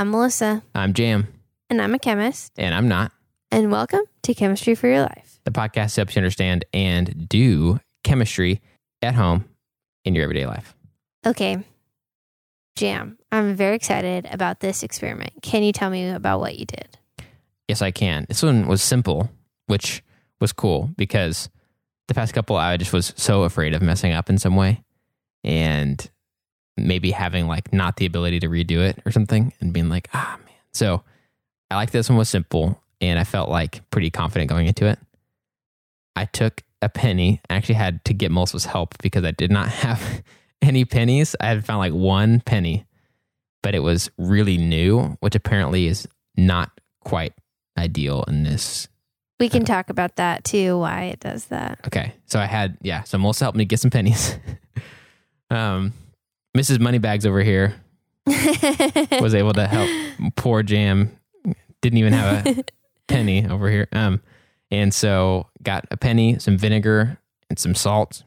I'm Melissa, I'm Jam, and I'm a chemist. and I'm not. And welcome to Chemistry for Your Life. The podcast helps you understand and do chemistry at home in your everyday life. Okay, Jam, I'm very excited about this experiment. Can you tell me about what you did? Yes, I can. This one was simple, which was cool because the past couple I just was so afraid of messing up in some way and maybe having like not the ability to redo it or something and being like, ah, man. So I like this one was simple and I felt like pretty confident going into it. I took a penny. I actually had to get Melissa's help because I did not have any pennies. I had found like one penny, but it was really new, which apparently is not quite ideal in this. We can talk about that too, why it does that. Okay. So I had, yeah. So Melissa helped me get some pennies. um, Mrs. Moneybags over here was able to help poor Jam. Didn't even have a penny over here. Um, and so got a penny, some vinegar, and some salt,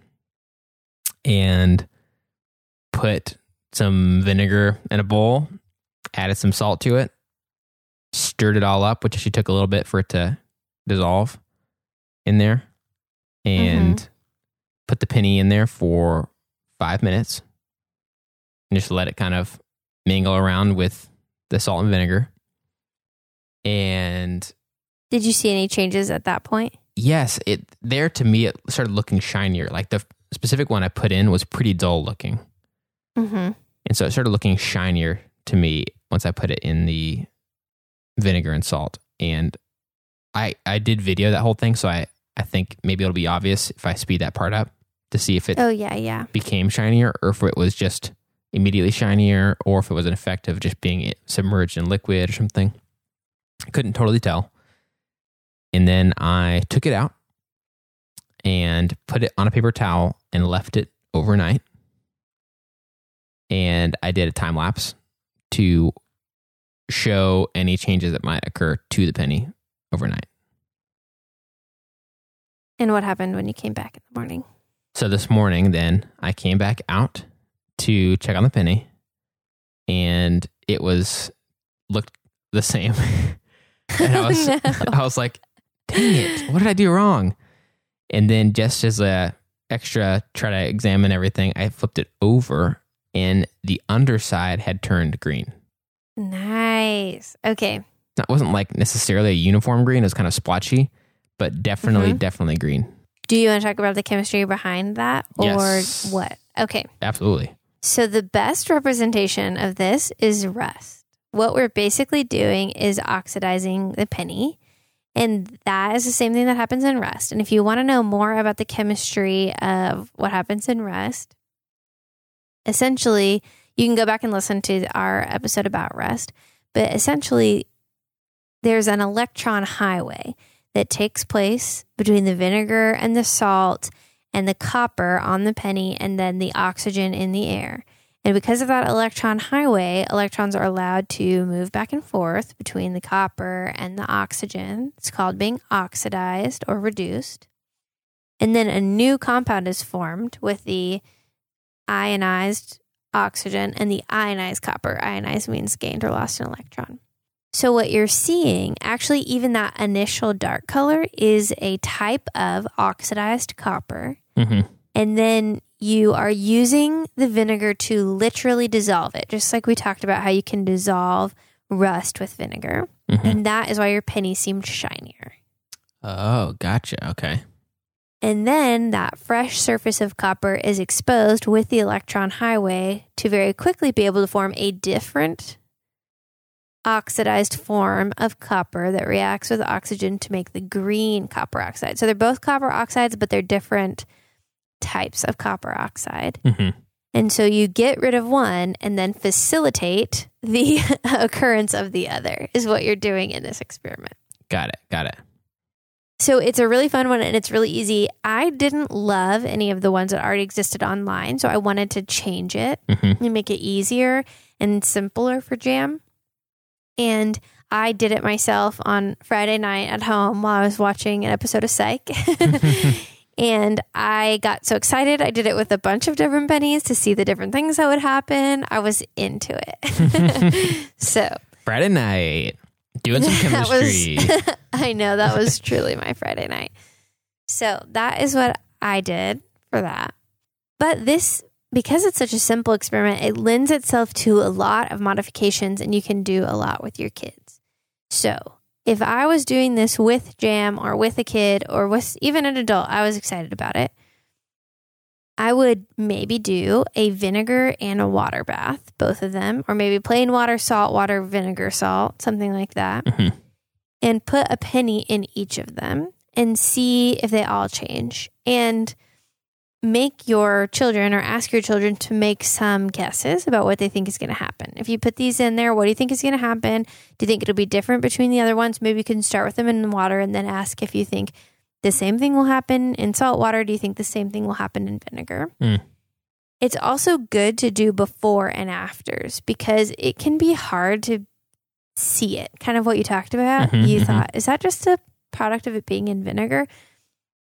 and put some vinegar in a bowl. Added some salt to it, stirred it all up, which actually took a little bit for it to dissolve in there, and put the penny in there for five minutes, and just let it kind of mingle around with the salt and vinegar. And Did you see any changes at that point? yes, it there to me it started looking shinier. Like the specific one I put in was pretty dull looking, Mm-hmm. and so it started looking shinier to me once I put it in the vinegar and salt. And I I did video that whole thing, so I I think maybe it'll be obvious if I speed that part up to see if it Oh, yeah, yeah. became shinier or if it was just immediately shinier or if it was an effect of just being submerged in liquid or something. I couldn't totally tell. And then I took it out and put it on a paper towel and left it overnight. And I did a time lapse to show any changes that might occur to the penny overnight. And what happened when you came back in the morning? So this morning, then I came back out to check on the penny, and it was looked the same. and I was, No. I was like, "Dang it! What did I do wrong?" And then, just as a extra try to examine everything, I flipped it over, and the underside had turned green. Nice. Okay. It wasn't like necessarily a uniform green; it was kind of splotchy, but definitely, Mhm. definitely green. Do you want to talk about the chemistry behind that or Yes. what? Okay. Absolutely. So, the best representation of this is rust. What we're basically doing is oxidizing the penny. And that is the same thing that happens in rust. And if you want to know more about the chemistry of what happens in rust, essentially, you can go back and listen to our episode about rust. But essentially, there's an electron highway that takes place between the vinegar and the salt and the copper on the penny and then the oxygen in the air. And because of that electron highway, electrons are allowed to move back and forth between the copper and the oxygen. It's called being oxidized or reduced. And then a new compound is formed with the ionized oxygen and the ionized copper. Ionized means gained or lost an electron. So, what you're seeing, actually, even that initial dark color is a type of oxidized copper. Hmm And then you are using the vinegar to literally dissolve it, just like we talked about how you can dissolve rust with vinegar. hmm And that is why your penny seemed shinier. Oh, gotcha. Okay. And then that fresh surface of copper is exposed with the electron highway to very quickly be able to form a different oxidized form of copper that reacts with oxygen to make the green copper oxide. So they're both copper oxides, but they're different types of copper oxide. hmm And so you get rid of one and then facilitate the occurrence of the other, is what you're doing in this experiment. Got it. Got it. So it's a really fun one and it's really easy. I didn't love any of the ones that already existed online, so I wanted to change it hmm and make it easier and simpler for Jam. And I did it myself on Friday night at home while I was watching an episode of Psych. and I got so excited. I did it with a bunch of different pennies to see the different things that would happen. I was into it. so Friday night, doing some That was- chemistry. I know that was truly my Friday night. So that is what I did for that. But this, because it's such a simple experiment, it lends itself to a lot of modifications and you can do a lot with your kids. So if I was doing this with Jam or with a kid or with even an adult, I was excited about it. I would maybe do a vinegar and a water bath, both of them, or maybe plain water, salt water, vinegar, salt, something like that Mhm. and put a penny in each of them and see if they all change. And make your children or ask your children to make some guesses about what they think is going to happen. If you put these in there, what do you think is going to happen? Do you think it'll be different between the other ones? Maybe you can start with them in the water and then ask if you think the same thing will happen in salt water. Do you think the same thing will happen in vinegar? Mm. It's also good to do before and afters because it can be hard to see it. Kind of what you talked about. Mhm, you mhm. thought, is that just a product of it being in vinegar?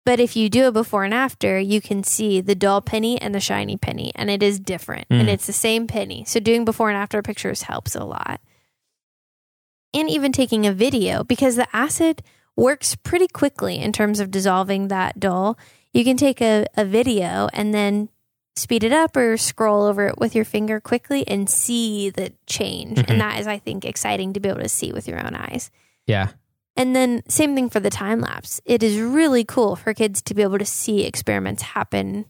But if you do a before and after, you can see the dull penny and the shiny penny, and it is different. And Mm. it's the same penny. So doing before and after pictures helps a lot. And even taking a video because the acid works pretty quickly in terms of dissolving that dull. You can take a, a video and then speed it up or scroll over it with your finger quickly and see the change. Mhm. And that is, I think, exciting to be able to see with your own eyes. yeah. And then same thing for the time lapse. It is really cool for kids to be able to see experiments happen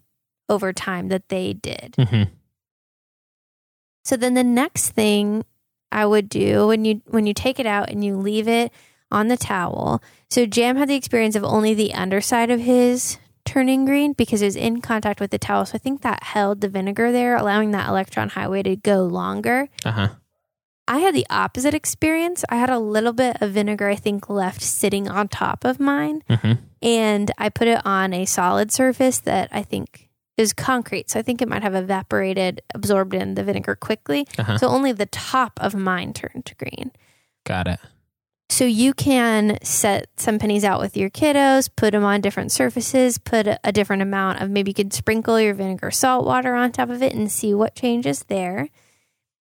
over time that they did. hmm So then the next thing I would do when you when you take it out and you leave it on the towel. So Jam had the experience of only the underside of his turning green because it was in contact with the towel. So I think that held the vinegar there, allowing that electron highway to go longer. Uh huh. I had the opposite experience. I had a little bit of vinegar, I think, left sitting on top of mine. hmm And I put it on a solid surface that I think is concrete. So I think it might have evaporated, absorbed in the vinegar quickly. Uh-huh. So only the top of mine turned to green. Got it. So you can set some pennies out with your kiddos, put them on different surfaces, put a different amount of maybe you could sprinkle your vinegar salt water on top of it and see what changes there.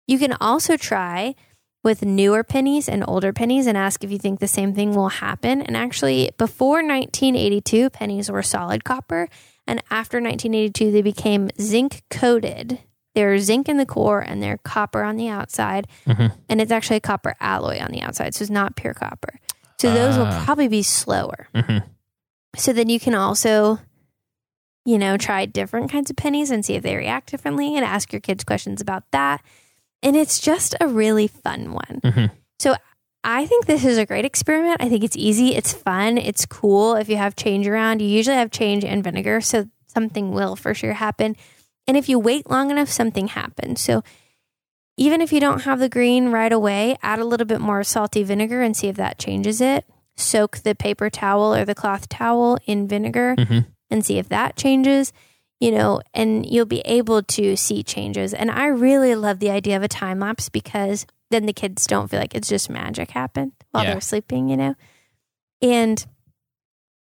You can also try with newer pennies and older pennies and ask if you think the same thing will happen. And actually, before 1982, pennies were solid copper. And after 1982, they became zinc coated. They're zinc in the core and they're copper on the outside hmm and it's actually a copper alloy on the outside, so it's not pure copper. So those will Ah. probably be slower. hmm So then you can also, you know, try different kinds of pennies and see if they react differently and ask your kids questions about that. And it's just a really fun one. hmm So I think this is a great experiment. I think it's easy, it's fun, it's cool. If you have change around, you usually have change and vinegar, so something will for sure happen. And if you wait long enough, something happens. So even if you don't have the green right away, add a little bit more salty vinegar and see if that changes it. Soak the paper towel or the cloth towel in vinegar hmm and see if that changes, you know, and you'll be able to see changes. And I really love the idea of a time lapse because then the kids don't feel like it's just magic happened while Yeah. they're sleeping, you know? And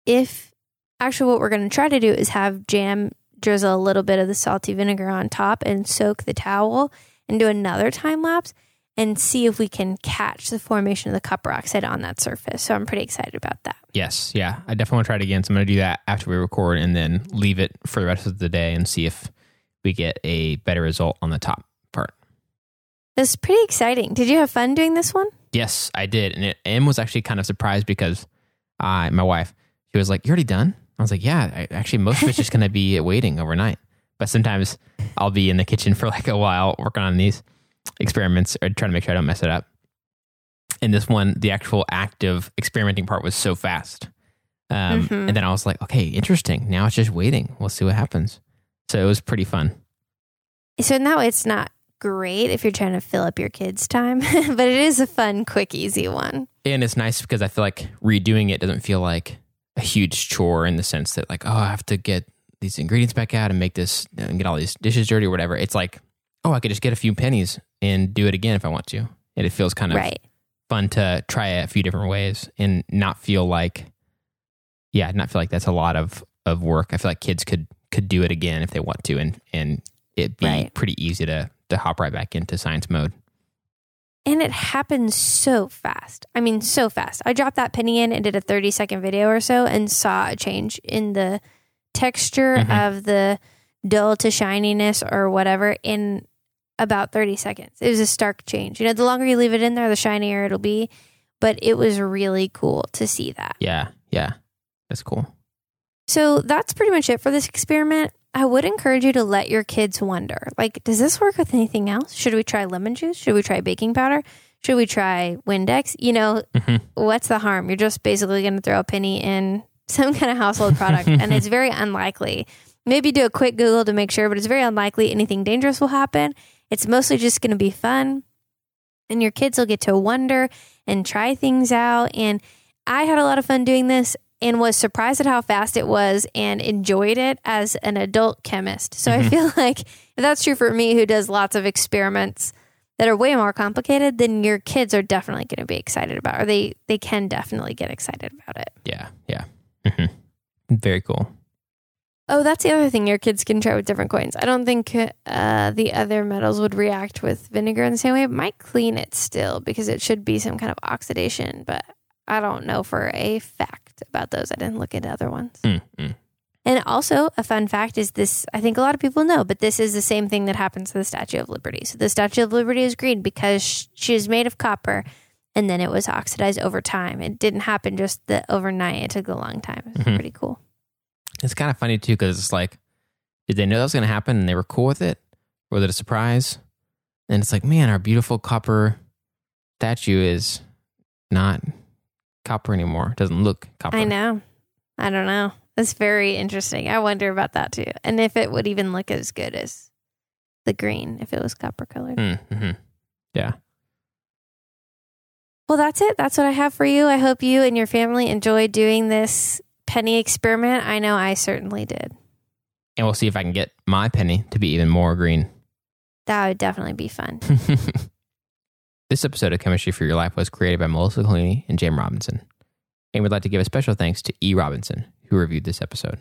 if actually what we're going to try to do is have Jam drizzle a little bit of the salty vinegar on top and soak the towel and do another time lapse and see if we can catch the formation of the copper oxide on that surface. So I'm pretty excited about that. Yes. Yeah. I definitely want to try it again. So I'm going to do that after we record and then leave it for the rest of the day and see if we get a better result on the top part. That's pretty exciting. Did you have fun doing this one? Yes, I did. And it, Em was actually kind of surprised because I, my wife, she was like, You're already done? I was like, Yeah, I, actually, most of it's just going to be waiting overnight. But sometimes I'll be in the kitchen for like a while working on these experiments or trying to make sure I don't mess it up. And this one, the actual active experimenting part was so fast. Um, Mhm. And then I was like, Okay, interesting. Now it's just waiting. We'll see what happens. So it was pretty fun. So in that way, it's not great if you're trying to fill up your kids' time, but it is a fun, quick, easy one. And it's nice because I feel like redoing it doesn't feel like a huge chore in the sense that like, oh, I have to get these ingredients back out and make this and get all these dishes dirty or whatever. It's like, oh, I could just get a few pennies and do it again if I want to. And it feels kind of Right. fun to try it a few different ways and not feel like, yeah, not feel like that's a lot of, of work. I feel like kids could could do it again if they want to and and it'd be Right. pretty easy to to hop right back into science mode. And it happens so fast. I mean, so fast. I dropped that penny in and did a 30 second video or so and saw a change in the texture Mhm. of the dull to shininess or whatever in about 30 seconds. It was a stark change. You know, the longer you leave it in there, the shinier it'll be. But it was really cool to see that. Yeah, yeah, that's cool. So that's pretty much it for this experiment. I would encourage you to let your kids wonder like, does this work with anything else? Should we try lemon juice? Should we try baking powder? Should we try Windex? You know, Mhm. what's the harm? You're just basically going to throw a penny in some kind of household product, and it's very unlikely. Maybe do a quick Google to make sure, but it's very unlikely anything dangerous will happen. It's mostly just going to be fun, and your kids will get to wonder and try things out. And I had a lot of fun doing this and was surprised at how fast it was and enjoyed it as an adult chemist. So I Mhm. feel like if that's true for me, who does lots of experiments that are way more complicated, then your kids are definitely going to be excited about, or they they can definitely get excited about it. Yeah, yeah. hmm Very cool. Oh, that's the other thing your kids can try with different coins. I don't think uh, the other metals would react with vinegar in the same way. It might clean it still because it should be some kind of oxidation, but I don't know for a fact about those. I didn't look into other ones. Mm, mm. And also, a fun fact is this I think a lot of people know, but this is the same thing that happens to the Statue of Liberty. So, the Statue of Liberty is green because she is made of copper and then it was oxidized over time. It didn't happen just the overnight, it took a long time. It's Mhm. pretty cool. It's kind of funny too because it's like, did they know that was going to happen and they were cool with it, or was it a surprise? And it's like, man, our beautiful copper statue is not copper anymore. It doesn't look copper. I know. I don't know. It's very interesting. I wonder about that too. And if it would even look as good as the green if it was copper colored. Mm-hmm. Yeah. Well, that's it. That's what I have for you. I hope you and your family enjoyed doing this penny experiment. I know I certainly did. And we'll see if I can get my penny to be even more green. That would definitely be fun. this episode of Chemistry for Your Life was created by Melissa Collini and Jam Robinson. And we'd like to give a special thanks to E. Robinson, who reviewed this episode.